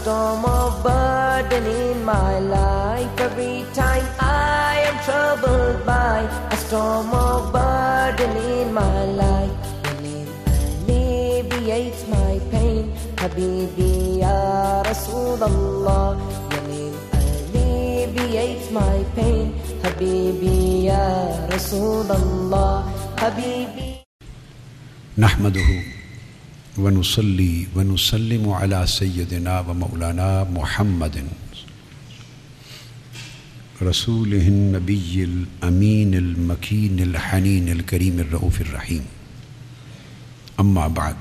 storm of burden in my life. Every time I am troubled by a storm of burden in my life. Your name alleviates my pain. Habibi Ya Rasulallah. Your name alleviates my pain. Habibi Ya Rasulallah. Habibi. نحمده ونصلي ونسلم على سيدنا ومولانا محمد. رسوله النبي الأمين المكين الحنين الكريم الرؤوف الرحيم. أما بعد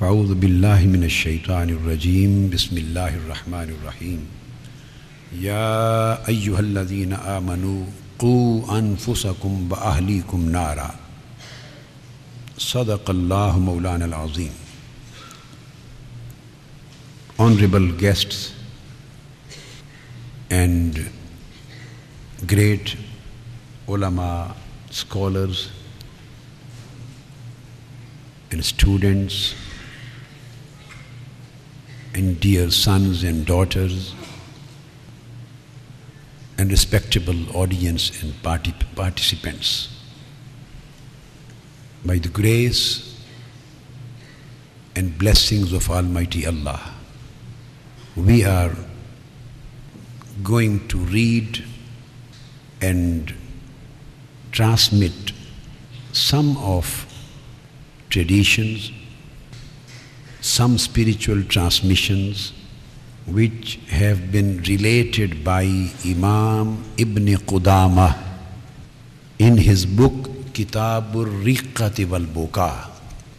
فأعوذ بالله من الشيطان الرجيم. بسم الله الرحمن الرحيم. يا أيها الذين آمنوا قوا أنفسكم وأهليكم نارا. صدق الله مولانا العظيم Honorable guests and great ulama, scholars and students and dear sons and daughters and respectable audience and party participants. By the grace and blessings of Almighty Allah, we are going to read and transmit some of traditions, some spiritual transmissions which have been related by Imam Ibn Qudama in his book Kitabur Riqati wal Buka.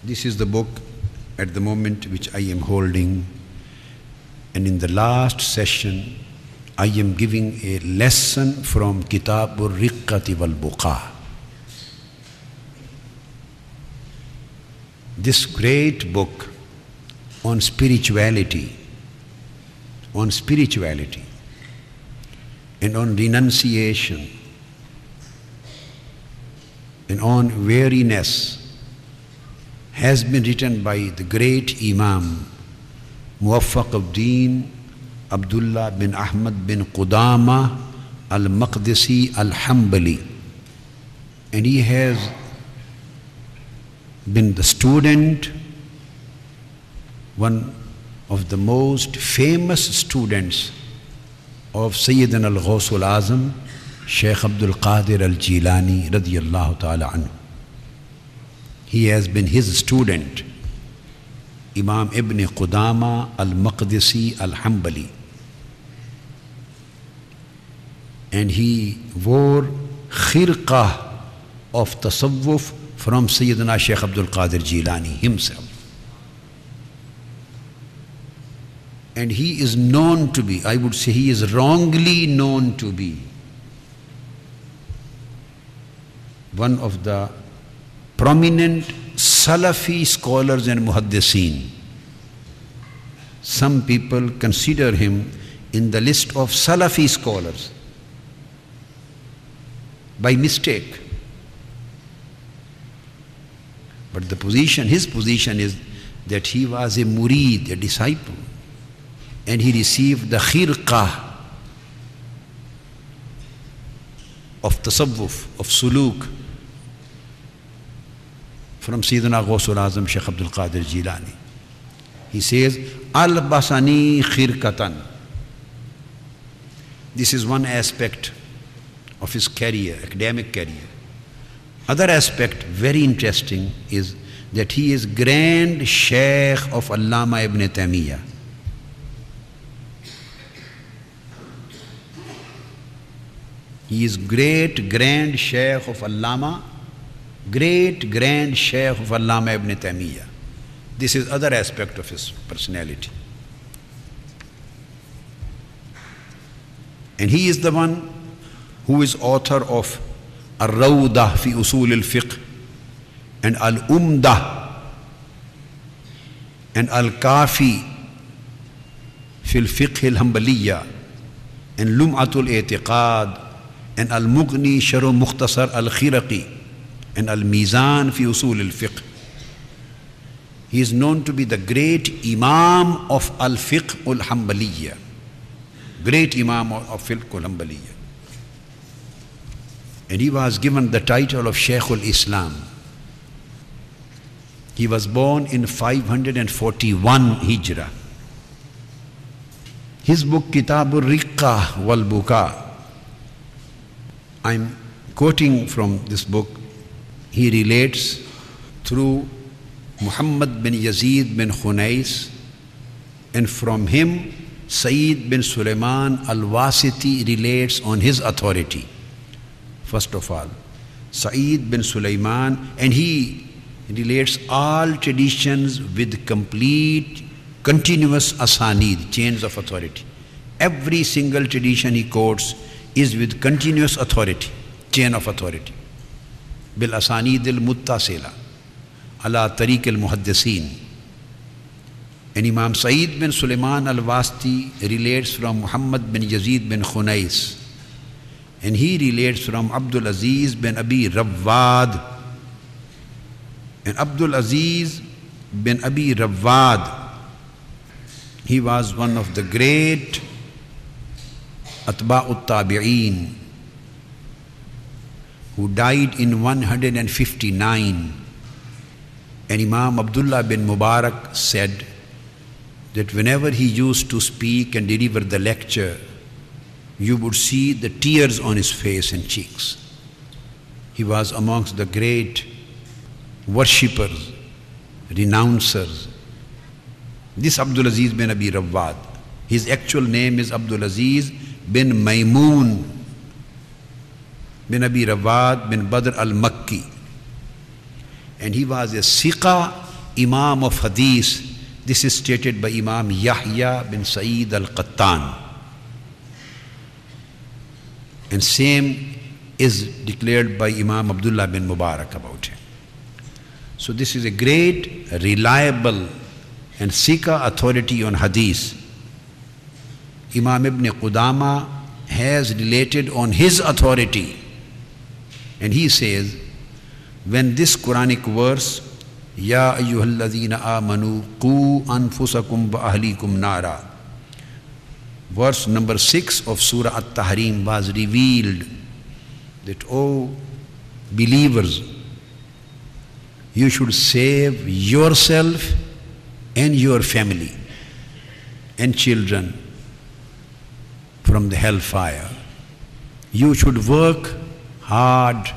This is the book at the moment which I am holding, and in the last session, I am giving a lesson from Kitabur Riqati wal Buka. This great book on spirituality on spirituality and on renunciation and on weariness has been written by the great Imam Muwaffaq al-Din Abdullah bin Ahmad bin Qudama al-Maqdisi al-Hambali. And he has been the student one of the most famous students of Sayyidina al-Ghawsul Azam, Shaykh Abdul Qadir al-Jilani radiyallahu ta'ala anhu. He has been his student, Imam Ibn Qudama al-Maqdisi al-Hambali. And he wore khirqah of tasawwuf from Sayyidina Shaykh Abdul Qadir Jilani himself. and he is known to be, I would say he is wrongly known to be one of the prominent Salafi scholars and muhaddiseen. Some people consider him in the list of Salafi scholars by mistake. But the position, his position is that he was a murid, a disciple and he received the khirqah of tasawwuf, of suluk from Sayyidina Ghawsul Azam Shaykh Abdul Qadir Jilani. He says, Al-Basani khirkatan. This is one aspect of his career, academic career. Other aspect, very interesting, is that he is grand Shaykh of Allama ibn Taymiyyah. He is great grand Shaykh of Allama, great grand Shaykh of Allama ibn Taymiyyah. This is other aspect of his personality. And he is the one who is author of Ar-Rawdah fi Usul al-Fiqh and Al-Umdah and Al-Kafi fi al-Fiqh al-Hanbaliyya and Lum'atul I'tiqad and Al-Mughni Sharu Mukhtasar Al-Khiraqi and Al-Mizan fi Usul Al-Fiqh. He is known to be the great Imam of Al Fiqh al Hanbaliyya. Great Imam of Fiqh al Hanbaliyya. And he was given the title of Shaykh al Islam. He was born in 541 Hijrah. His book Kitabur Riqqa wal Buka. I'm quoting from this book. He relates through Muhammad bin Yazid bin Khunais, and from him Sayyid bin Sulaiman al Wasiti relates on his authority. First of all, Sayyid bin Sulaiman, and he relates all traditions with complete, continuous asanid, chains of authority. Every single tradition he quotes is with continuous authority, chain of authority. Muttasila ala tariq al muhaddisin. And Imam Sayyid bin Sulaiman al Wasti relates from Muhammad bin Yazid bin Khunais. And he relates from Abdul Aziz bin Abi Rawad. And Abdul Aziz bin Abi Rawad, he was one of the great Atba'ut Tabi'een who died in 159 and Imam Abdullah bin Mubarak said that whenever he used to speak and deliver the lecture, you would see the tears on his face and cheeks. He was amongst the great worshippers, renouncers. This Abdul Aziz bin Abi Rawad, his actual name is Abdul Aziz bin Maymun bin Abi Rawad bin Badr al Makki and he was a Siqa Imam of Hadith. This is stated by Imam Yahya bin Sa'id al Qattan. And same is declared by Imam Abdullah bin Mubarak about him. So this is a great, reliable and Sikha authority on Hadith. Imam Ibn Qudama has related on his authority and he says when this Quranic verse, Ya ayyuhalladhina amanu qu anfusakum wa ahlikum nara, verse number 6 of Surah At-Tahrim was revealed that, oh believers, you should save yourself and your family and children from the hellfire. You should work hard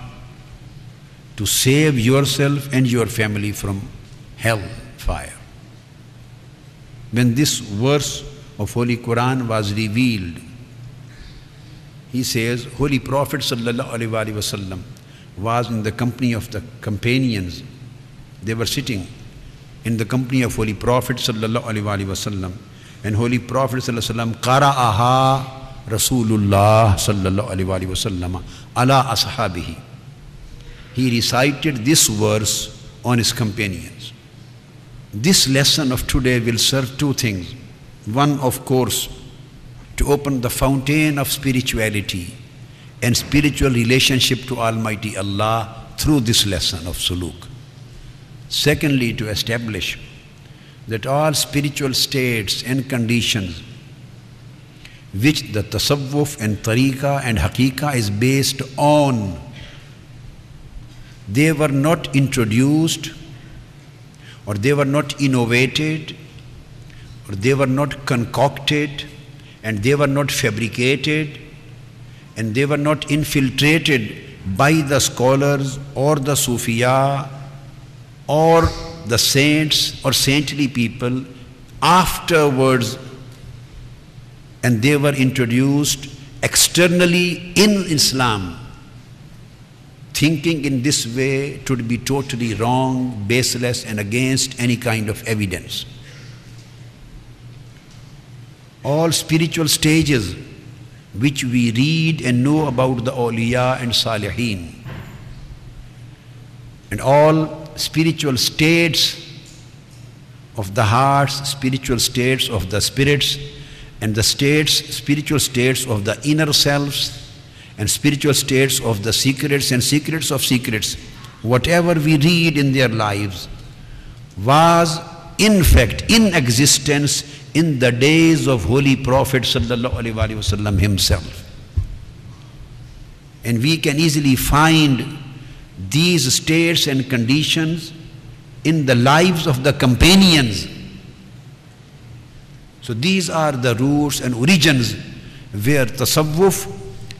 to save yourself and your family from hell fire. When this verse of Holy Quran was revealed, he says, Holy Prophet wasallam was in the company of the companions. They were sitting in the company of Holy Prophet Sallallahu Alaihi wasallam, and Holy Prophet Sallallahu Alaihi wasallam qara'aha Rasulullah sallallahu wasallam ala ashabihi he recited this verse on his companions. This lesson of today will serve two things. One, of course, to open the fountain of spirituality and spiritual relationship to Almighty Allah through this lesson of suluk. Secondly, to establish that all spiritual states and conditions which the tasawwuf and tariqah and haqiqah is based on. They were not introduced or they were not innovated or they were not concocted and they were not fabricated and they were not infiltrated by the scholars or the Sufiya or the saints or saintly people afterwards and they were introduced externally in Islam Thinking in this way would be totally wrong, baseless, and against any kind of evidence. All spiritual stages which we read and know about the awliya and salihin, and all spiritual states of the hearts, spiritual states of the spirits, and the states, spiritual states of the inner selves, and spiritual states of the secrets and secrets of secrets, whatever we read in their lives, was in fact in existence in the days of Holy Prophet wasallam himself. And we can easily find these states and conditions in the lives of the companions. So these are the roots and origins where tasawwuf,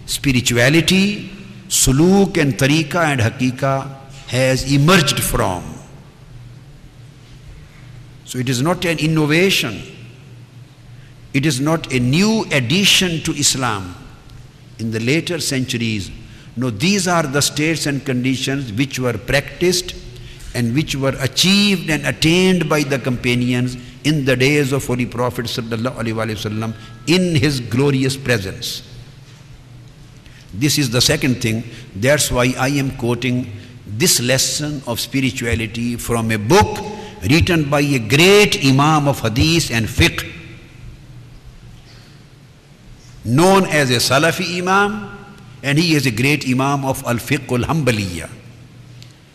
spirituality, suluk and tariqa and hakika has emerged from. So it is not an innovation. It is not a new addition to Islam. In the later centuries, no, these are the states and conditions which were practiced and which were achieved and attained by the companions in the days of Holy Prophet wasallam in his glorious presence. This is the second thing. That's why I am quoting this lesson of spirituality from a book written by a great Imam of Hadith and Fiqh, known as a Salafi Imam, and he is a great Imam of Al Fiqh al Hanbaliyah.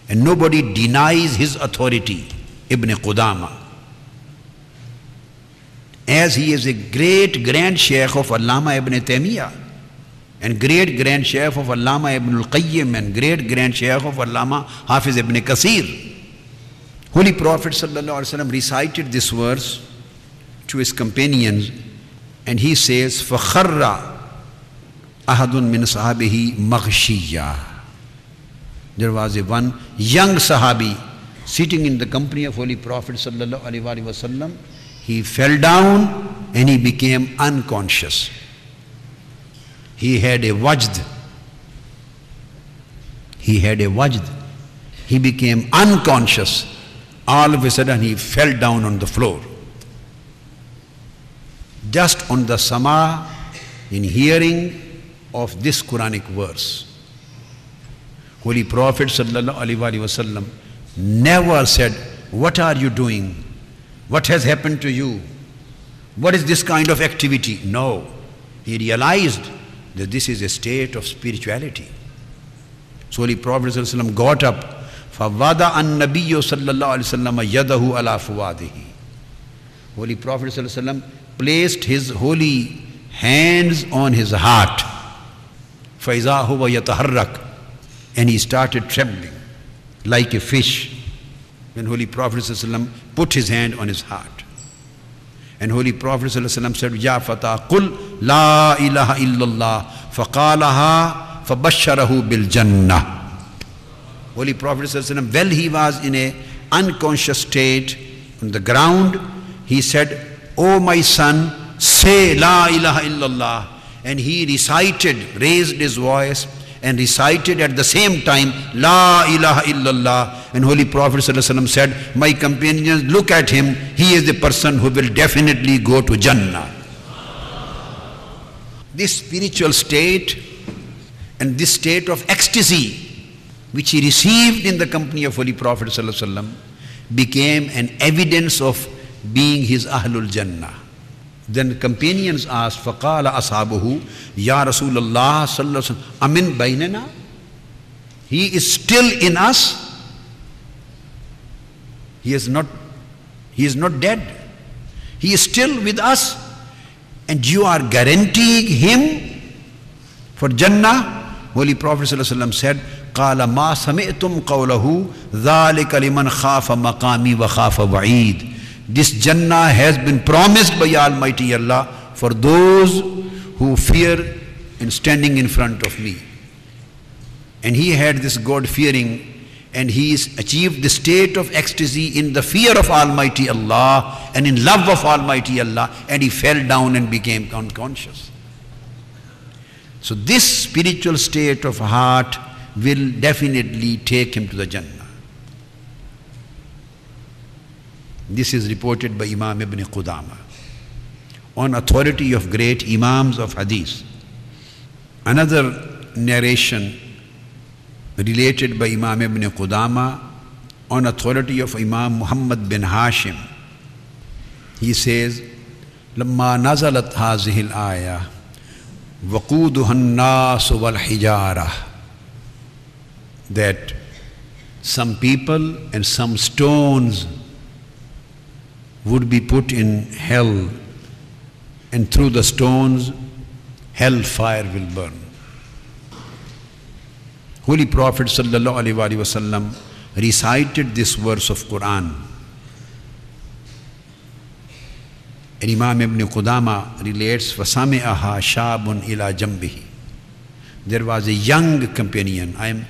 And nobody denies his authority, Ibn Qudama As he is a great grand Shaykh of Allama ibn Taymiyyah and great grand Shaykh of Allama ibn al-Qayyim and great grand Shaykh of Allama Hafiz ibn Kasir. Holy Prophet ﷺ recited this verse to his companions and he says, فَخَرَّ أَحَدٌ مِّن صَحَابِهِ مَغْشِيًّا there was a one young Sahabi sitting in the company of Holy Prophet wasallam. he fell down and he became unconscious. He had a wajd. He had a wajd. He became unconscious. All of a sudden he fell down on the floor. Just on the sama, in hearing of this Quranic verse. Holy Prophet wasallam never said, What are you doing? What has happened to you? What is this kind of activity? No. He realized that this is a state of spirituality. So Holy Prophet ﷺ got up. فَوَضَعَ النَّبِيُّ صَلَّى اللَّهُ عَلَيْهِ وَسَلَّمَ يَدَهُ عَلَى فُوَادِهِ Holy Prophet placed his holy hands on his heart. فَإِذَا هُوَ يَتَحَرَّكُ And he started trembling like a fish when Holy Prophet ﷺ put his hand on his heart. And Holy Prophet ﷺ said, Ya Fatah, Qul La ilaha illallah, faqalaha fabasharahu bil jannah. Holy Prophet ﷺ, while he was in a unconscious state on the ground, he said, O my son, say La ilaha illallah. And he recited, raised his voice, and recited at the same time La ilaha illallah. And Holy Prophet said, My companions, look at him. He is the person who will definitely go to Jannah. This spiritual state and this state of ecstasy which he received in the company of Holy Prophet became an evidence of being his Ahlul Jannah. Then companions asked, فَقَالَ أَصْحَابُهُ يَا رَسُولَ اللَّهِ صَلَّى اللَّهُ عَلَيْهِ أَمِنْ بَيْنَنَا He is still in us. He is not, he is not dead. He is still with us. And you are guaranteeing him for Jannah. Holy Prophet ﷺ said, قال ما سمعتم قوله ذلك لمن خاف مقامي وخاف وعيد this Jannah has been promised by Almighty Allah for those who fear in standing in front of me. And he had this God fearing and he achieved the state of ecstasy in the fear of Almighty Allah and in love of Almighty Allah and he fell down and became unconscious. So this spiritual state of heart will definitely take him to the Jannah. This is reported by Imam Ibn Qudama on authority of great Imams of Hadith. Another narration related by Imam Ibn Qudama on authority of Imam Muhammad bin Hashim. He says, لما نزلت هذه الآية وقودها الناس والحجارة that some people and some stones would be put in hell, and through the stones, hell fire will burn. Holy Prophet ﷺ recited this verse of Quran. And Imam Ibn Qudama relates, فَسَمِعَهَا شَابٌ إِلَى جَنْبِهِ There was a young companion. I am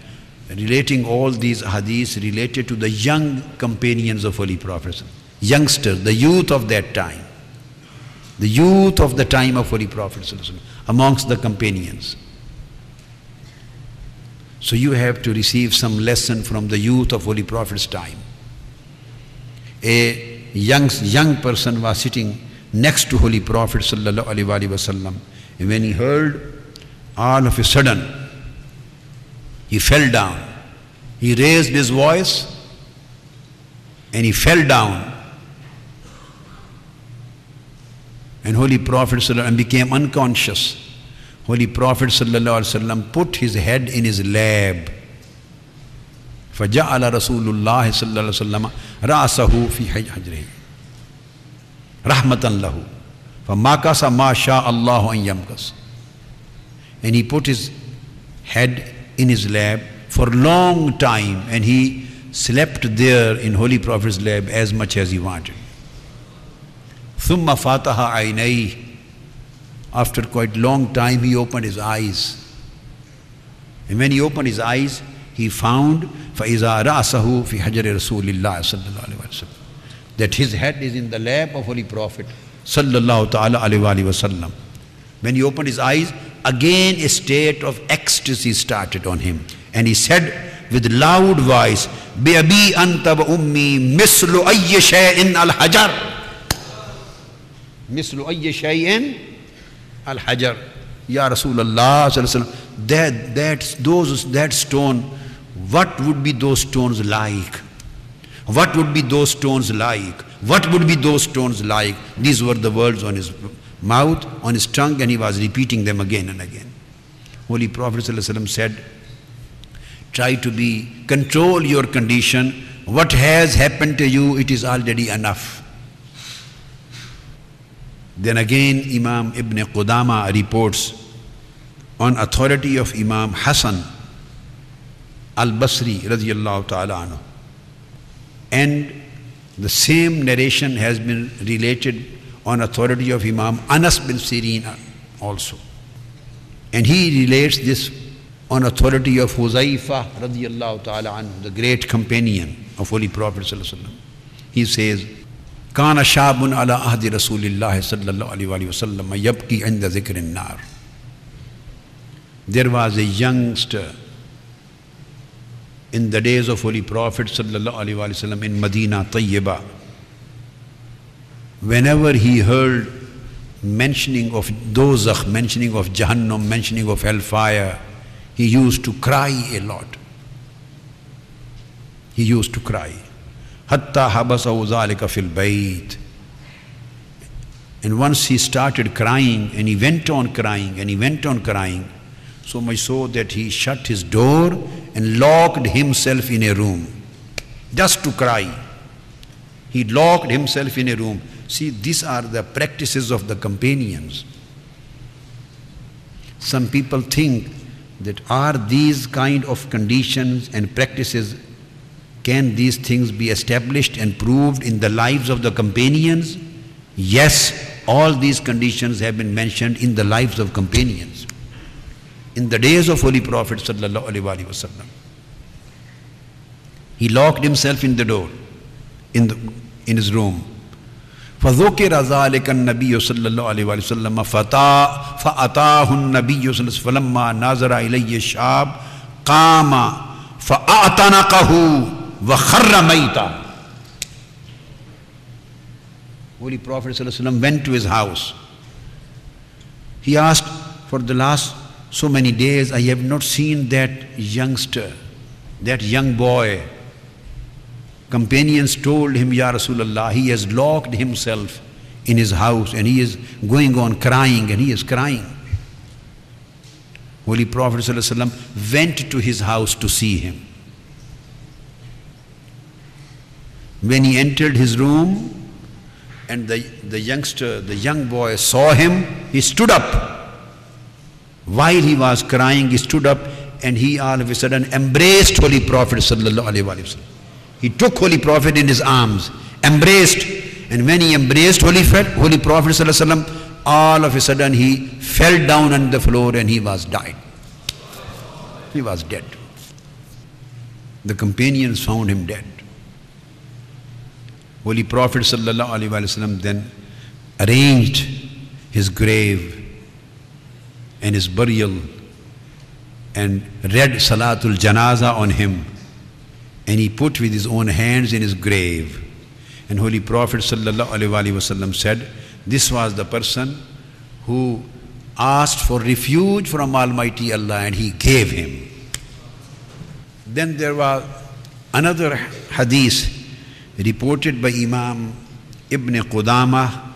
relating all these hadiths related to the young companions of Holy Prophet. Youngsters, the youth of that time. The youth of the time of Holy Prophet amongst the companions. So you have to receive some lesson from the youth of Holy Prophet's time. A young, young person was sitting next to Holy Prophet wasallam, and when he heard, all of a sudden, he fell down. He raised his voice, and he fell down. And Holy Prophet became unconscious. Holy Prophet ﷺ put his head in his lap. فجعل رسول الله صلى الله عليه وسلم رأسه في حجره رحمة له فمكث ما شاء الله أن يمكث and he put his head in his lap for a long time and he slept there in Holy Prophet's lap as much as he wanted ثم فتح عينيه after quite long time, he opened his eyes. And when he opened his eyes, he found فَإِذَا رَأْسَهُ فِي حَجَرِ رَسُولِ اللَّهِ صلى الله عليه وسلم that his head is in the lap of Holy Prophet sallallahu ta'ala alayhi wasallam. When he opened his eyes, again a state of ecstasy started on him. And he said with loud voice, بِأَبِي أَنْتَ وَأُمِّي مِثْلُ أَيِّ شَيْءٍ الْحَجَرِ مثل أي شيء Al Hajar, Ya Rasulullah, that, that, those, that stone, what would be those stones like? What would be those stones like? What would be those stones like? These were the words on his mouth, on his tongue, and he was repeating them again and again. Holy Prophet Wasallam said, Try to be, control your condition. What has happened to you, it is already enough. Then again, Imam Ibn Qudama reports on authority of Imam Hassan al-Basri radiyallahu ta'ala. And the same narration has been related on authority of Imam Anas bin Sirin also. And he relates this on authority of Huzaifa radiyallahu ta'ala the great companion of Holy Prophet He says, كان شاب على عهد رسول الله صلى الله عليه وسلم يبكي عند ذكر النار There was a youngster in the days of Holy Prophet sallallahu alaihi wasallam in Medina Tayyiba. Whenever he heard mentioning of dozakh, mentioning of Jahannam, mentioning of hellfire, he used to cry a lot. He used to cry. Hatta habasahu zalika fil bayt. And once he started crying, and he went on crying, and he went on crying, so much so that he shut his door and locked himself in a room just to cry. He locked himself in a room. See, these are the practices of the companions. Some people think that are these kind of conditions and practices can these things be established and proved in the lives of the companions? Yes, all these conditions have been mentioned in the lives of companions. In the days of Holy Prophet wasallam, he locked himself in the door, in, the, in his room. فذكر ذلك النبي صلى الله عليه وسلم فأتاه النبي صلى الله عليه وسلم فلما نظر إليه الشاب قام فأعتنقه وَخَرَّ مَيْتًا Holy Prophet ﷺ went to his house. He asked, For the last so many days, I have not seen that youngster, that young boy. Companions told him, Ya Rasulullah, he has locked himself in his house and he is going on crying and he is crying. Holy Prophet ﷺ went to his house to see him. When he entered his room, and the, the youngster, the young boy saw him, he stood up. While he was crying, he stood up and he all of a sudden embraced Holy Prophet. He took Holy Prophet in his arms, embraced, and when he embraced Holy, Holy Prophet all of a sudden he fell down on the floor and he was died. He was dead. The companions found him dead. Holy Prophet ﷺ then arranged his grave and his burial and read Salatul Janaza on him and he put with his own hands in his grave. And Holy Prophet ﷺ said, This was the person who asked for refuge from Almighty Allah and He gave him. Then there was another hadith reported by Imam Ibn Qudama,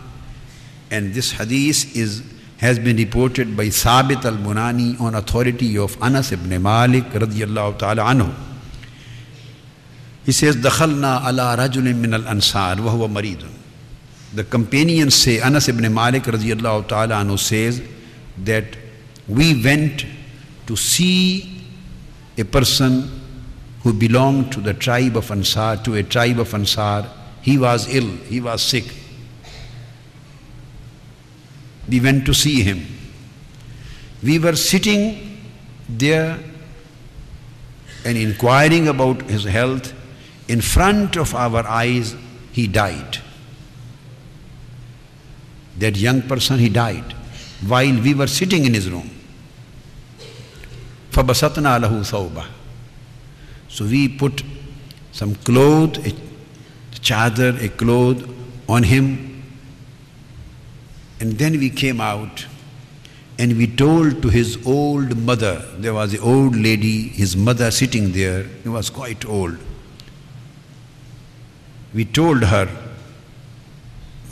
and this hadith is, has been reported by Sabit al Bunani on authority of Anas ibn Malik radiallahu ta'ala anhu. He says, دخلنا على رجل من الأنصار وهو مريض. The companions say, Anas ibn Malik radiallahu ta'ala anhu says that we went to see a person who belonged to the tribe of Ansar, to a tribe of Ansar. He was ill, he was sick. We went to see him. We were sitting there and inquiring about his health. In front of our eyes, he died. That young person, he died while we were sitting in his room. فَبَسَطْنَا لَهُ ثَوْبَهُ so we put some cloth, a chadar, a cloth on him, and then we came out and we told to his old mother, there was the old lady, his mother sitting there, he was quite old. We told her,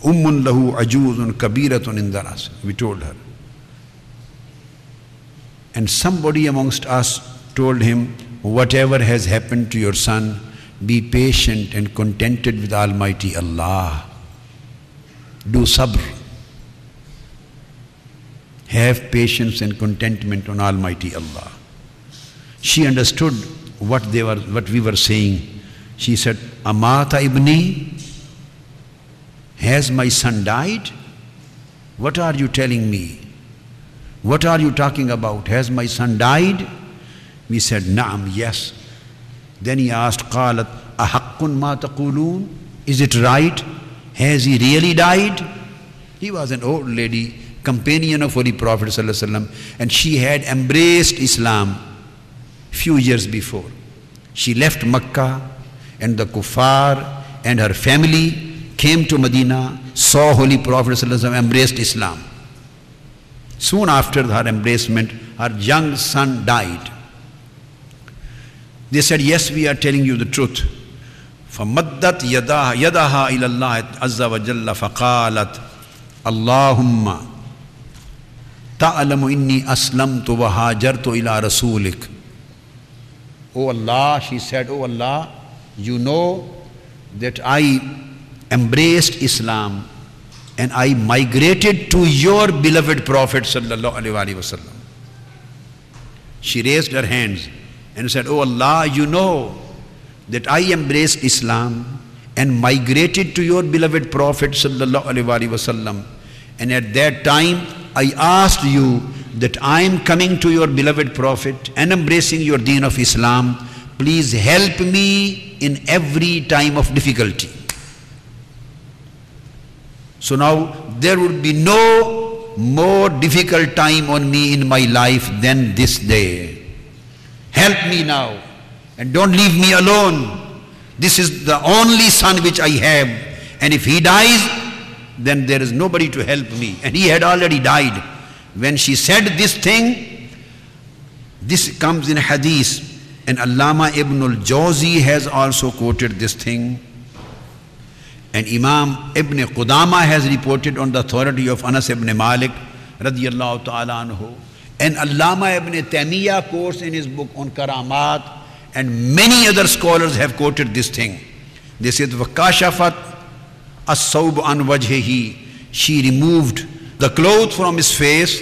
Ummun lahu ajuzun kabiratun indaras. We told her. And somebody amongst us told him, Whatever has happened to your son, be patient and contented with Almighty Allah. Do sabr. Have patience and contentment on Almighty Allah. She understood what they were what we were saying. She said, Amata ibni, has my son died? What are you telling me? What are you talking about? Has my son died? We said, Naam, yes. Then he asked, Qalat, Ahakkun ma taqulun? Is it right? Has he really died? He was an old lady, companion of Holy Prophet and she had embraced Islam few years before. She left Makkah and the kuffar and her family came to Medina, saw Holy Prophet ﷺ, embraced Islam. Soon after her embracement, her young son died. They said, Yes, we are telling you the truth. فمدت يدها يدها إلى الله عز وجل فقالت اللهم تعلم إني أسلمت وهاجرت إلى رسولك Oh Allah, she said, Oh Allah, you know that I embraced Islam and I migrated to your beloved Prophet sallallahu alaihi wasallam. She raised her hands and said, Oh Allah, you know that I embraced Islam and migrated to your beloved Prophet wasallam. And at that time, I asked you that I am coming to your beloved Prophet and embracing your deen of Islam. Please help me in every time of difficulty. So now there would be no more difficult time on me in my life than this day. Help me now and don't leave me alone. This is the only son which I have. And if he dies, then there is nobody to help me. And he had already died. When she said this thing, this comes in hadith. And Allama ibn al Jawzi has also quoted this thing. And Imam ibn Qudama has reported on the authority of Anas ibn Malik radiallahu ta'ala anhu and Allama ibn Taymiyyah quotes in his book on Karamat, and many other scholars have quoted this thing. They said, Vakashafat as-sawb an wajhihi. She removed the cloth from his face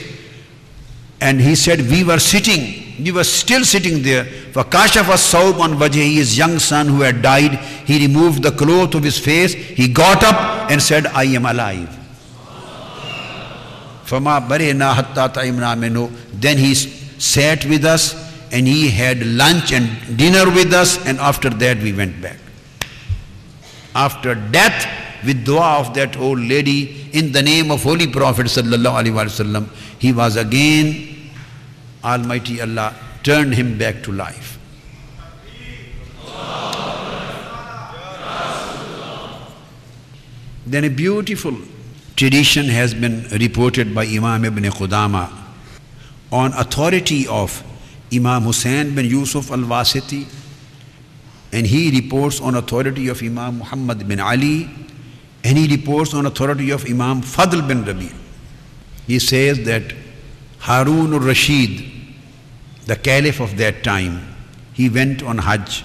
and he said, We were sitting, we were still sitting there. For Kashaf as-sawb an wajhihi, his young son who had died, he removed the cloth of his face, he got up and said, I am alive. Then he sat with us and he had lunch and dinner with us, and after that we went back. After death, with dua of that old lady, in the name of Holy Prophet sallallahu alaihi wasallam, he was again, Almighty Allah turned him back to life. Then a beautiful tradition has been reported by Imam Ibn Qudama on authority of Imam Hussein bin Yusuf al-Wasiti and he reports on authority of Imam Muhammad bin Ali and he reports on authority of Imam Fadl bin Rabi. He says that Harun al-Rashid, the caliph of that time, he went on Hajj.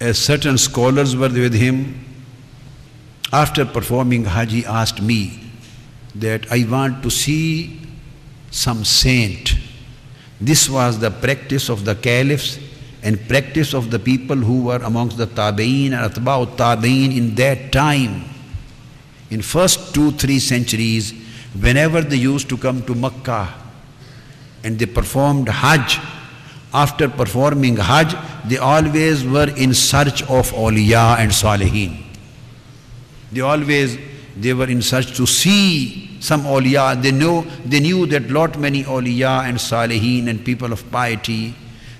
As certain scholars were with him, after performing Hajj, asked me that I want to see some saint. This was the practice of the caliphs and practice of the people who were amongst the Tabi'een and Atba'ut Tabi'een in that time. In first two, three centuries, whenever they used to come to Makkah and they performed Hajj, after performing Hajj, they always were in search of awliya and salihin. They always they were in search to see some awliya. They know they knew that lot many awliya and salihin and people of piety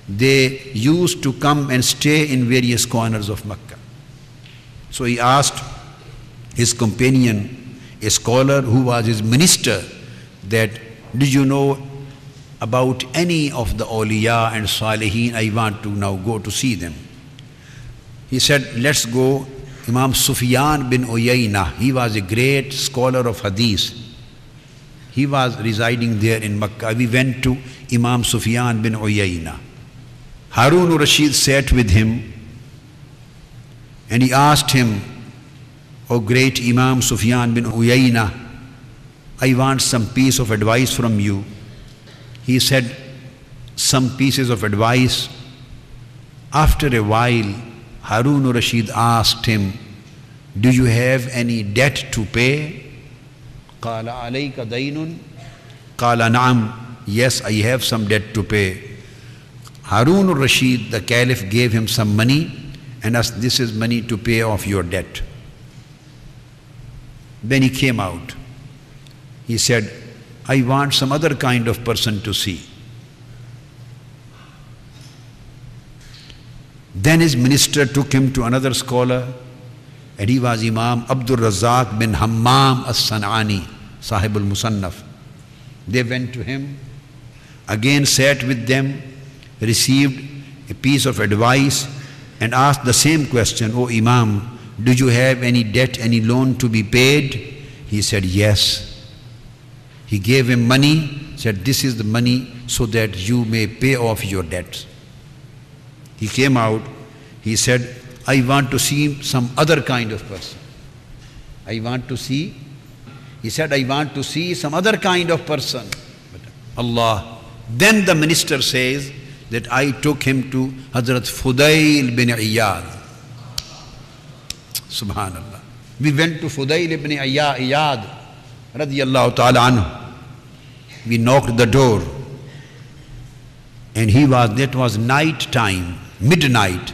they used to come and stay in various corners of Mecca. So he asked his companion, a scholar who was his minister, that did you know about any of the awliya and salihin? I want to now go to see them. He said, let's go Imam Sufyan bin Uyayna, he was a great scholar of hadith. He was residing there in Makkah. We went to Imam Sufyan bin Uyayna. Harun Rashid sat with him and he asked him, O great Imam Sufyan bin Uyayna, I want some piece of advice from you. He said, Some pieces of advice. After a while, Harun Rashid asked him, Do you have any debt to pay? قال عليك دين قال نعم Yes, I have some debt to pay. Harun Rashid, the caliph, gave him some money and asked, This is money to pay off your debt. Then he came out. He said, I want some other kind of person to see. Then his minister took him to another scholar, and he was Imam Abdul Razak bin Hammam as Sanani, Sahib al Musannaf. They went to him, again sat with them, received a piece of advice, and asked the same question O Imam, do you have any debt, any loan to be paid? He said, Yes. He gave him money, said, This is the money so that you may pay off your debts. He came out, he said, I want to see some other kind of person. I want to see, he said, I want to see some other kind of person. But Allah. Then the minister says that I took him to Hazrat Fudail bin Iyad. Subhanallah. We went to Fudail ibn Iyad, radiallahu ta'ala anhu. We knocked the door. And he was, that was night time midnight,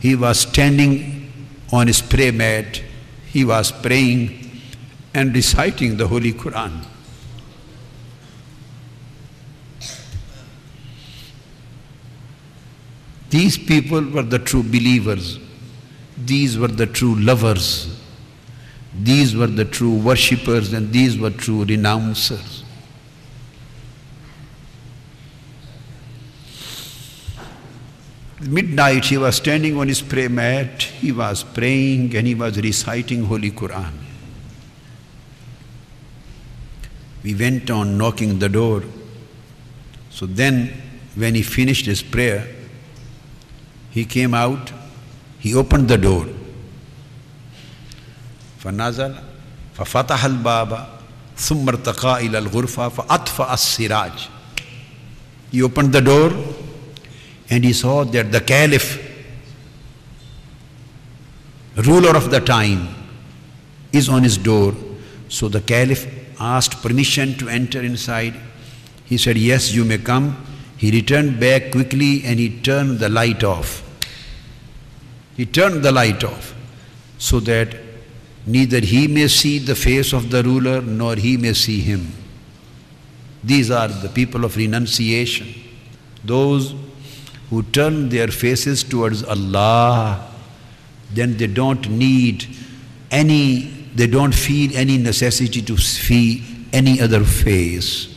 he was standing on his prayer mat, he was praying and reciting the Holy Quran. These people were the true believers. These were the true lovers. These were the true worshippers and these were true renouncers. Midnight, he was standing on his prayer mat, he was praying and he was reciting Holy Quran. We went on knocking the door. So then, when he finished his prayer, he came out, he opened the door. فنزل ففتح الباب ثم ارتقى إلى الغرفة فأطفأ السراج He opened the door and he saw that the caliph, ruler of the time, is on his door. So the caliph asked permission to enter inside. He said, Yes, you may come. He returned back quickly and he turned the light off. He turned the light off so that neither he may see the face of the ruler nor he may see him. These are the people of renunciation, those who turn their faces towards Allah, then they don't need any, they don't feel any necessity to see any other face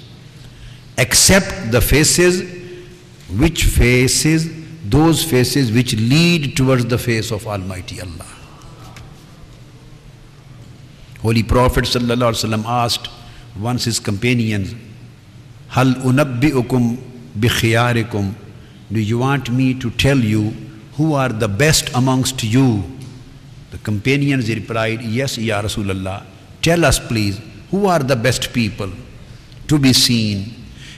except the faces which faces those faces which lead towards the face of Almighty Allah. Holy Prophet ﷺ asked once his companions, Hal unabbi'ukum bikhiyarikum. Do you want me to tell you who are the best amongst you? The companions replied, Yes, Ya Rasulullah. Tell us, please, who are the best people to be seen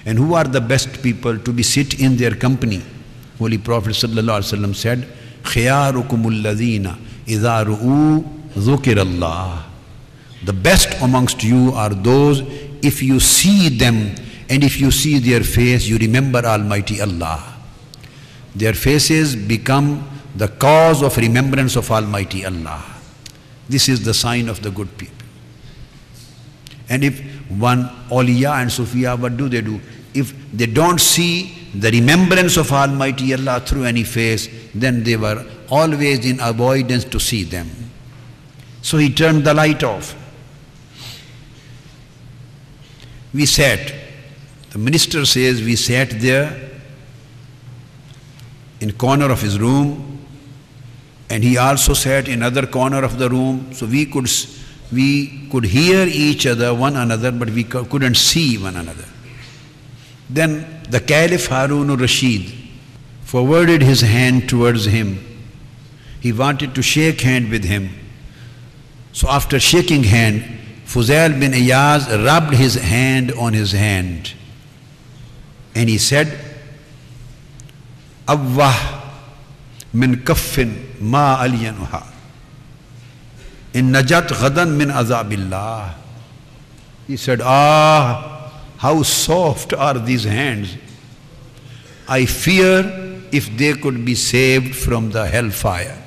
and who are the best people to be sit in their company? Holy Prophet ﷺ said, خِيَارُكُمُ الَّذِينَ إِذَا رُؤُوا ذُكِرَ اللَّهِ The best amongst you are those if you see them and if you see their face, you remember Almighty Allah. Their faces become the cause of remembrance of Almighty Allah. This is the sign of the good people. And if one awliya and Sufiya, what do they do? If they don't see the remembrance of Almighty Allah through any face, then they were always in avoidance to see them. So he turned the light off. We sat. The minister says we sat there in corner of his room and he also sat in other corner of the room. So we could we could hear each other one another but we couldn't see one another. Then the caliph harun al-rashid forwarded his hand towards him. He wanted to shake hand with him. So after shaking hand Fuzail bin Iyaz rubbed his hand on his hand and he said, Awwah min kaffin ma aliyanuha. In najat ghadan min azabillah. He said, Ah, how soft are these hands. I fear if they could be saved from the hellfire.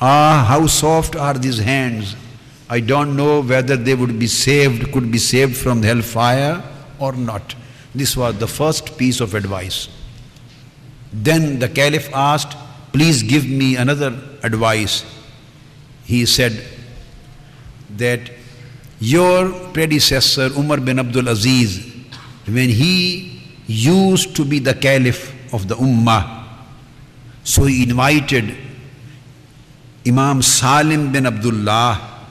Ah, how soft are these hands. I don't know whether they would be saved, could be saved from the hellfire or not. This was the first piece of advice. Then the caliph asked, Please give me another advice. He said that your predecessor Umar bin Abdul Aziz, when he used to be the caliph of the Ummah, so he invited Imam Salim bin Abdullah,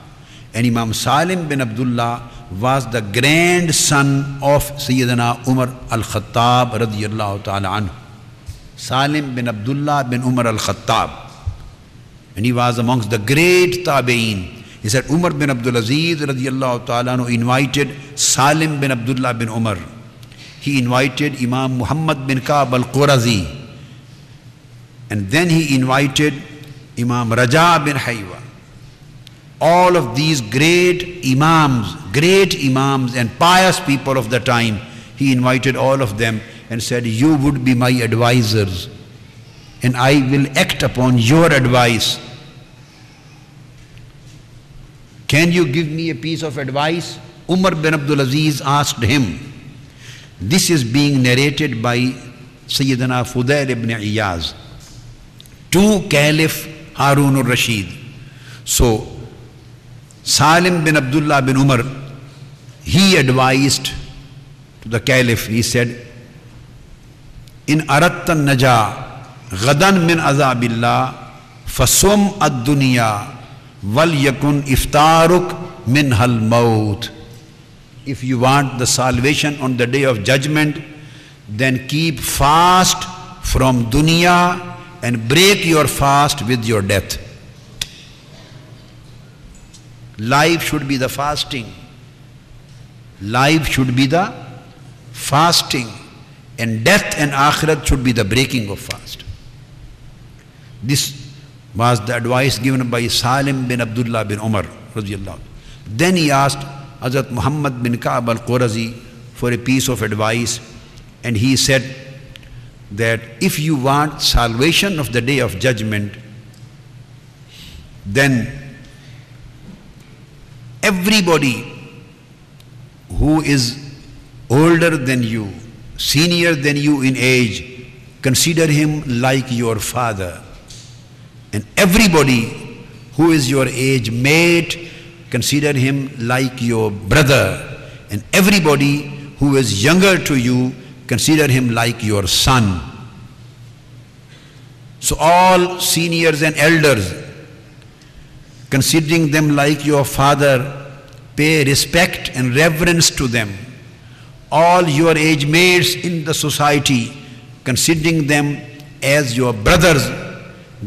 and Imam Salim bin Abdullah was the grandson of Sayyidina Umar al-Khattab radiyallahu ta'ala anhu. Salim bin Abdullah bin Umar al-Khattab. And he was amongst the great tabi'een. He said Umar bin Abdul Aziz radiyallahu ta'ala anhu invited Salim bin Abdullah bin Umar. He invited Imam Muhammad bin Ka'b al-Qurazi. And then he invited Imam Raja bin Haywa all of these great imams, great imams and pious people of the time, he invited all of them and said, You would be my advisors, and I will act upon your advice. Can you give me a piece of advice? Umar bin Abdul Aziz asked him. This is being narrated by Sayyidina Fudail ibn Iyaz to Caliph Harun al-Rashid. So Salim bin Abdullah bin Umar, he advised to the caliph, he said, In arattan naja ghadan min azabillah fasum ad dunya wal yakun iftaruk min hal maut. If you want the salvation on the day of judgment, then keep fast from dunya and break your fast with your death. Life should be the fasting. Life should be the fasting. And death and akhirat should be the breaking of fast. This was the advice given by Salim bin Abdullah bin Umar. Then he asked Hazrat Muhammad bin Ka'ab al Qurazi for a piece of advice, and he said that if you want salvation of the day of judgment, then everybody who is older than you, senior than you in age, consider him like your father. And everybody who is your age mate, consider him like your brother. And everybody who is younger to you, consider him like your son. So, all seniors and elders, considering them like your father, pay respect and reverence to them. All your age mates in the society, considering them as your brothers,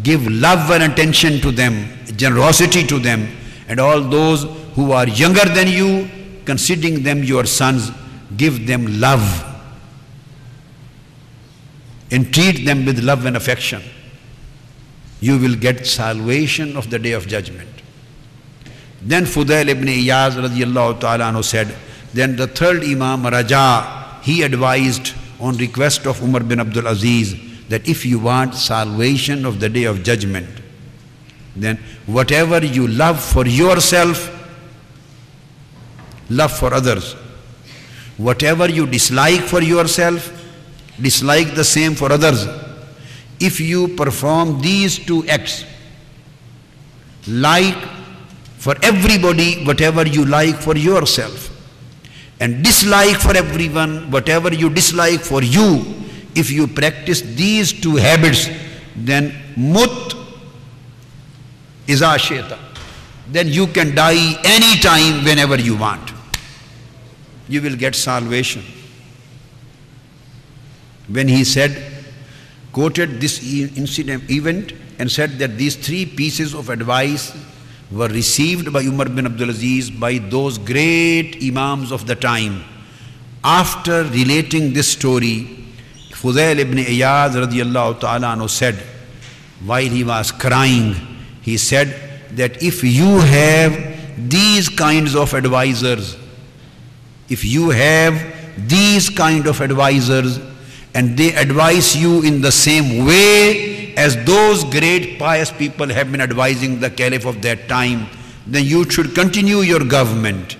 give love and attention to them, generosity to them, and all those who are younger than you, considering them your sons, give them love and treat them with love and affection. You will get salvation of the day of judgment. Then Fudail ibn Iyaz radiallahu ta'ala said, then the third Imam Raja, he advised on request of Umar bin Abdul Aziz that if you want salvation of the day of judgment, then whatever you love for yourself, love for others. Whatever you dislike for yourself, dislike the same for others. If you perform these two acts, like for everybody whatever you like for yourself, and dislike for everyone whatever you dislike for you, if you practice these two habits, then mut is asheta. Then you can die any time whenever you want. You will get salvation. When he said, quoted this incident event and said that these three pieces of advice were received by Umar bin Abdul Aziz by those great Imams of the time. After relating this story, Fudail ibn Iyad radiallahu ta'ala said, while he was crying, he said that if you have these kinds of advisors, if you have these kind of advisors, and they advise you in the same way as those great pious people have been advising the caliph of that time, then you should continue your government.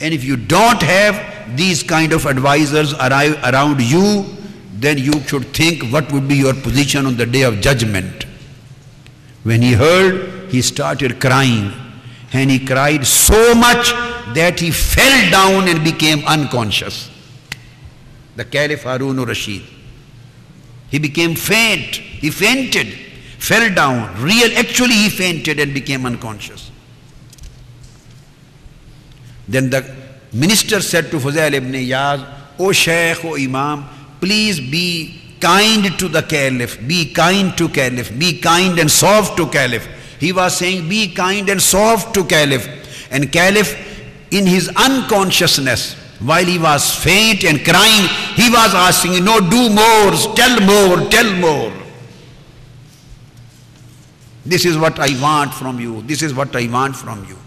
And if you don't have these kind of advisors around you, then you should think what would be your position on the day of judgment. When he heard, he started crying. And he cried so much that he fell down and became unconscious the Caliph Harun al-Rashid. He became faint. He fainted, fell down. Real, actually he fainted and became unconscious. Then the minister said to Fuzail ibn Iyaz, O Shaykh, O Imam, please be kind to the Caliph, be kind to Caliph, be kind and soft to Caliph. He was saying, be kind and soft to Caliph. And Caliph, in his unconsciousness, while he was faint and crying, he was asking, No, do more, tell more, tell more. This is what I want from you. This is what I want from you.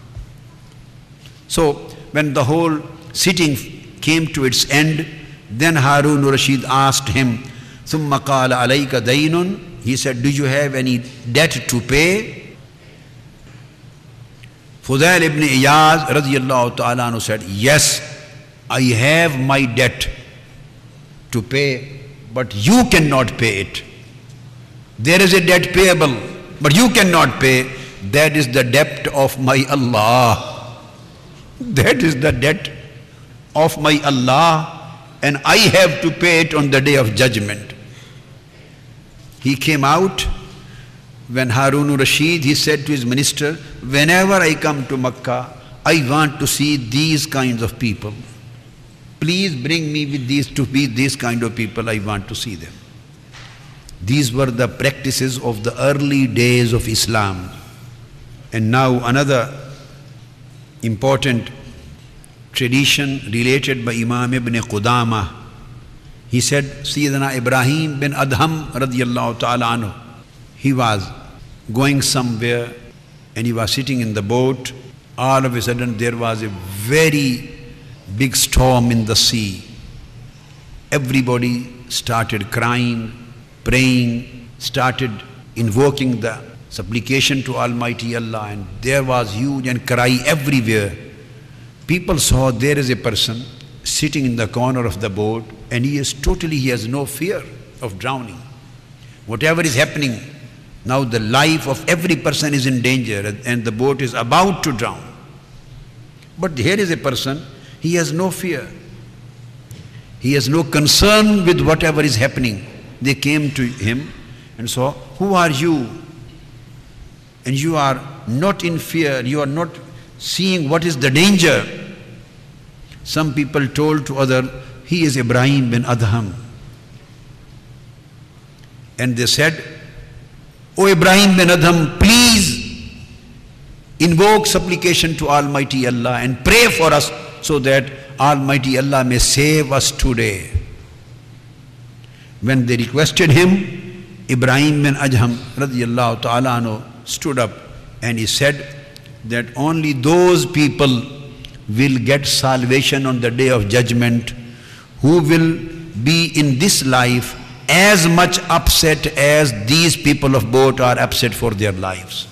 So, when the whole sitting came to its end, then Harun Rashid asked him, ثم قال عليك دين He said, Do you have any debt to pay? Fudail ibn Iyaz radiallahu ta'ala said, Yes, I have my debt to pay, but you cannot pay it. There is a debt payable, but you cannot pay. That is the debt of my Allah. That is the debt of my Allah, and I have to pay it on the day of judgment. He came out when Harun Rashid, he said to his minister, Whenever I come to Makkah, I want to see these kinds of people. Please bring me with these to be these kind of people, I want to see them. These were the practices of the early days of Islam. And now another important tradition related by Imam ibn Qudama. He said, Sayyidina Ibrahim bin Adham radiallahu ta'ala he was going somewhere and he was sitting in the boat. All of a sudden there was a very big storm in the sea. Everybody started crying, praying, started invoking the supplication to Almighty Allah, and there was huge and cry everywhere. People saw there is a person sitting in the corner of the boat, and he is totally, he has no fear of drowning. Whatever is happening, now the life of every person is in danger, and the boat is about to drown. But here is a person, he has no fear. He has no concern with whatever is happening. They came to him and saw, Who are you? And you are not in fear, you are not seeing what is the danger. Some people told to other, He is Ibrahim bin Adham. And they said, O Ibrahim bin Adham, please invoke supplication to Almighty Allah and pray for us so that Almighty Allah may save us today. When they requested him, Ibrahim bin radiallahu ta'ala stood up and he said that only those people will get salvation on the day of judgment who will be in this life as much upset as these people of boat are upset for their lives.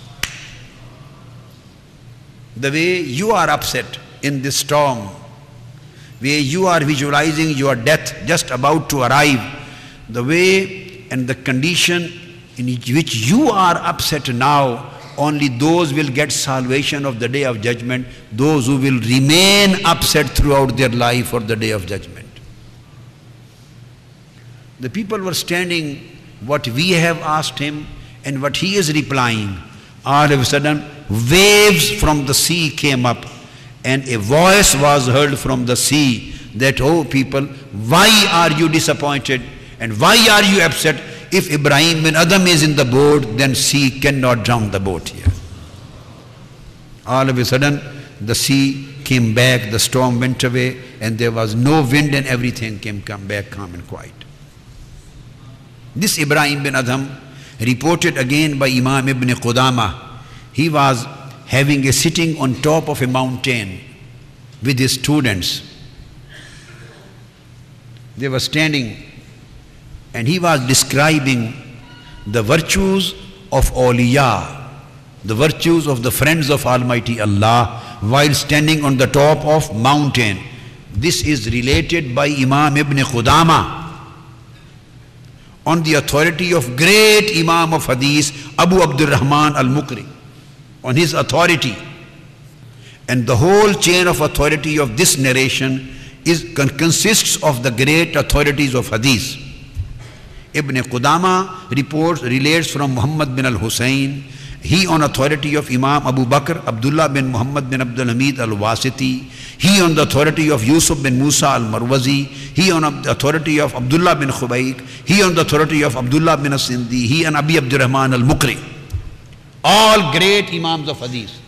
The way you are upset in this storm, where you are visualizing your death just about to arrive, the way and the condition in which you are upset now, only those will get salvation of the day of judgment, those who will remain upset throughout their life for the day of judgment. The people were standing, what we have asked him and what he is replying. All of a sudden, waves from the sea came up and a voice was heard from the sea that, oh people, why are you disappointed and why are you upset? If Ibrahim bin Adam is in the boat, then sea cannot drown the boat here. All of a sudden, the sea came back, the storm went away, and there was no wind, and everything came come back calm and quiet. This Ibrahim bin Adham, reported again by Imam ibn Qudama, he was having a sitting on top of a mountain with his students. They were standing and he was describing the virtues of awliya, the virtues of the friends of Almighty Allah while standing on the top of mountain. This is related by Imam Ibn Qudama on the authority of great Imam of Hadith Abu Abdul Rahman al-Mukri on his authority. And the whole chain of authority of this narration is, consists of the great authorities of Hadith. Ibn Qudama reports, relates from Muhammad bin al-Hussein, he on authority of Imam Abu Bakr, Abdullah bin Muhammad bin Abdul Hamid al-Wasiti, he on the authority of Yusuf bin Musa al-Marwazi, he on the authority of Abdullah bin Khubayk, he on the authority of Abdullah bin Sindi, he and Abi Abdurrahman al-Mukri all great Imams of Hadith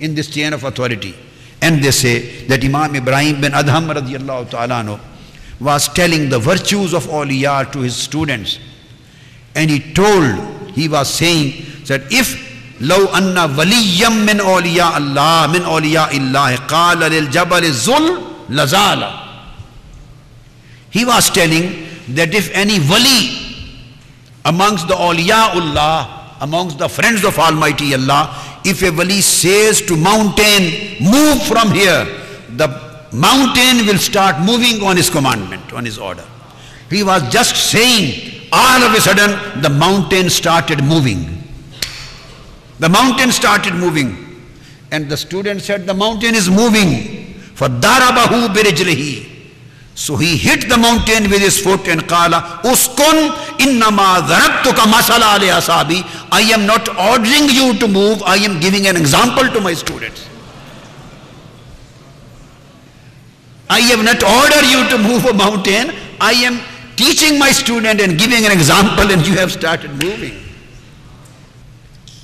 in this chain of authority. And they say that Imam Ibrahim bin Adham radiallahu ta'ala was telling the virtues of awliya to his students. And he told, he was saying that if لو أن وليا من أولياء الله من أولياء الله قال للجبل الزل لزال He was telling that if any wali amongst the awliya amongst the friends of Almighty Allah, if a wali says to mountain, move from here, the mountain will start moving on his commandment, on his order. He was just saying, all of a sudden, the mountain started moving. The mountain started moving. And the student said, the mountain is moving. For darabahu birijlihi so he hit the mountain with his foot and qala, Uskun innama dharabtuka masala ali asabi. I am not ordering you to move, I am giving an example to my students. I have not ordered you to move a mountain, I am teaching my student and giving an example and you have started moving.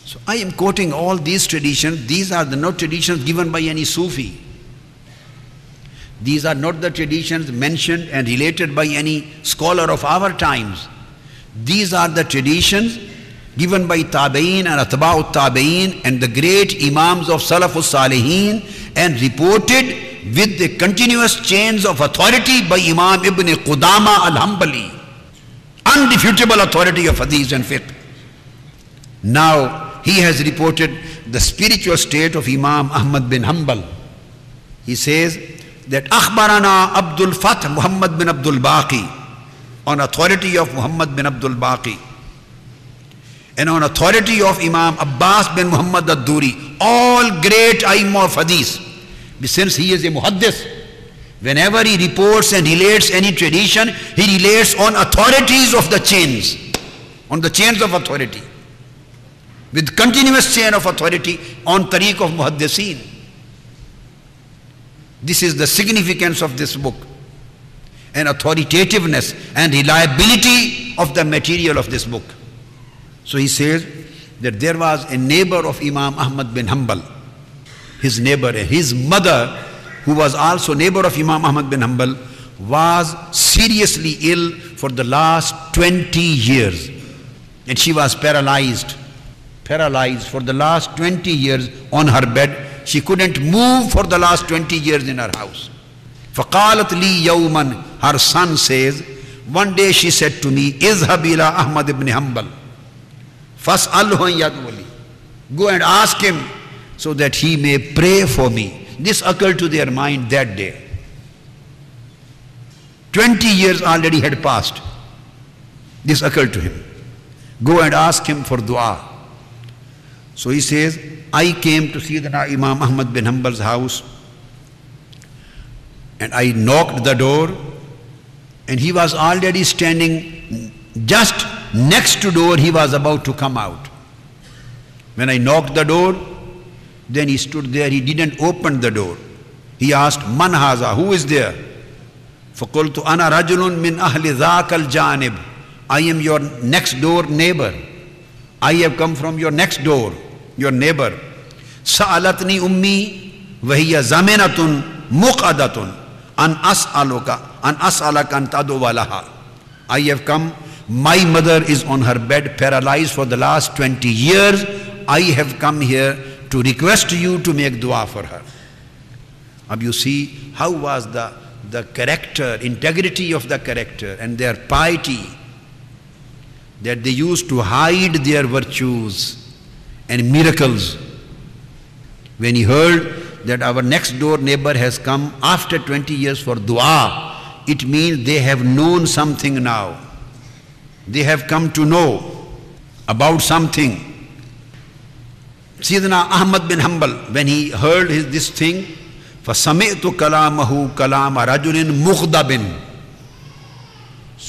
So I am quoting all these traditions. These are the not traditions given by any Sufi. These are not the traditions mentioned and related by any scholar of our times. These are the traditions given by Tabi'in and Atba'ut Tabi'in and the great Imams of Salafus Salihin and reported with the continuous chains of authority by Imam Ibn Qudama al-Hanbali. Undefeatable authority of Hadith and Fiqh. Now he has reported the spiritual state of Imam Ahmad bin Hanbal. He says that Akhbarana Abdul Fath Muhammad bin Abdul Baqi on authority of Muhammad bin Abdul Baqi and on authority of Imam Abbas bin Muhammad ad-Duri, all great Aimma of Hadith. Since he is a Muhaddith whenever he reports and relates any tradition, he relates on authorities of the chains, on the chains of authority, with continuous chain of authority on tariq of muhaddisin. This is the significance of this book and authoritativeness and reliability of the material of this book. So he says that there was a neighbor of Imam Ahmad bin Hanbal, his neighbor, his mother, who was also neighbor of Imam Ahmad bin Hanbal, was seriously ill for the last 20 years. And she was paralyzed, paralyzed for the last 20 years on her bed. She couldn't move for the last 20 years in her house. فقالت لي يوما her son says one day she said to me اذهب إلى أحمد بن حنبل فاسأله يدولي go and ask him so that he may pray for me this occurred to their mind that day 20 years already had passed this occurred to him go and ask him for dua so he says I came to see the Imam Ahmad bin Hanbal's house and I knocked the door and he was already standing just next to door he was about to come out when i knocked the door then he stood there he didn't open the door he asked man haza who is there فقلت أنا رجل من أهل ذاك الجانب I am your next door neighbor I have come from your next door, your neighbor. Sa'alatni ummi wahiya zamenatun muqadatun an as'aluka an as'alaka an tadawalaha. I have come, my mother is on her bed paralyzed for the last 20 years. I have come here to request you to make dua for her. Now you see how was the, the character, integrity of the character and their piety that they used to hide their virtues and miracles when he heard that our next door neighbor has come after 20 years for dua, it means they have known something now. They have come to know about something. Sayyidina Ahmad bin Hanbal, when he heard his, this thing, فَسَمِعْتُ كَلَامَهُ كَلَامَ رَجُلٍ مُخْدَبٍ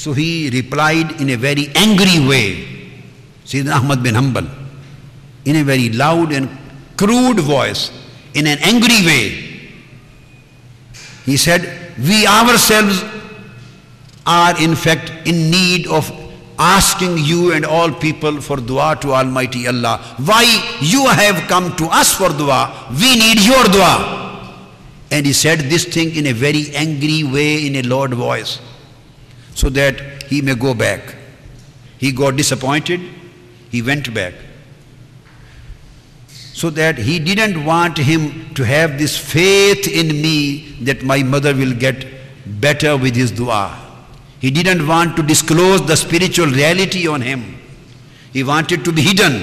so he replied in a very angry way, Sayyidina Ahmad bin Hanbal, in a very loud and crude voice, in an angry way. He said, We ourselves are in fact in need of asking you and all people for dua to Almighty Allah. Why you have come to us for dua? We need your dua. And he said this thing in a very angry way, in a loud voice, so that he may go back. He got disappointed, he went back so that he didn't want him to have this faith in me that my mother will get better with his dua. He didn't want to disclose the spiritual reality on him. He wanted to be hidden.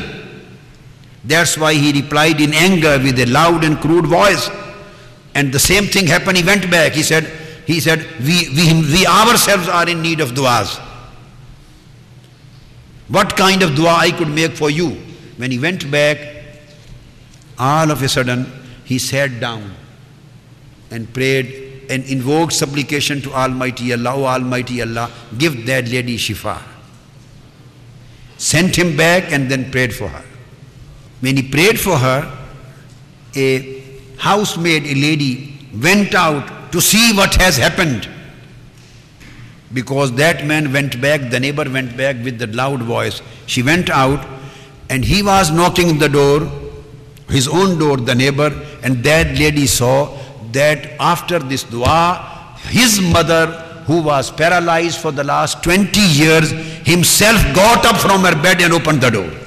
That's why he replied in anger with a loud and crude voice. And the same thing happened. He went back. He said, he said, we, we, we ourselves are in need of du'as. What kind of dua I could make for you? When he went back, all of a sudden he sat down and prayed and invoked supplication to Almighty Allah, oh Almighty Allah, give that lady Shifa. Sent him back and then prayed for her. When he prayed for her, a housemaid, a lady, went out to see what has happened. Because that man went back, the neighbor went back with the loud voice. She went out and he was knocking the door, his own door, the neighbor, and that lady saw that after this dua, his mother, who was paralyzed for the last 20 years, himself got up from her bed and opened the door.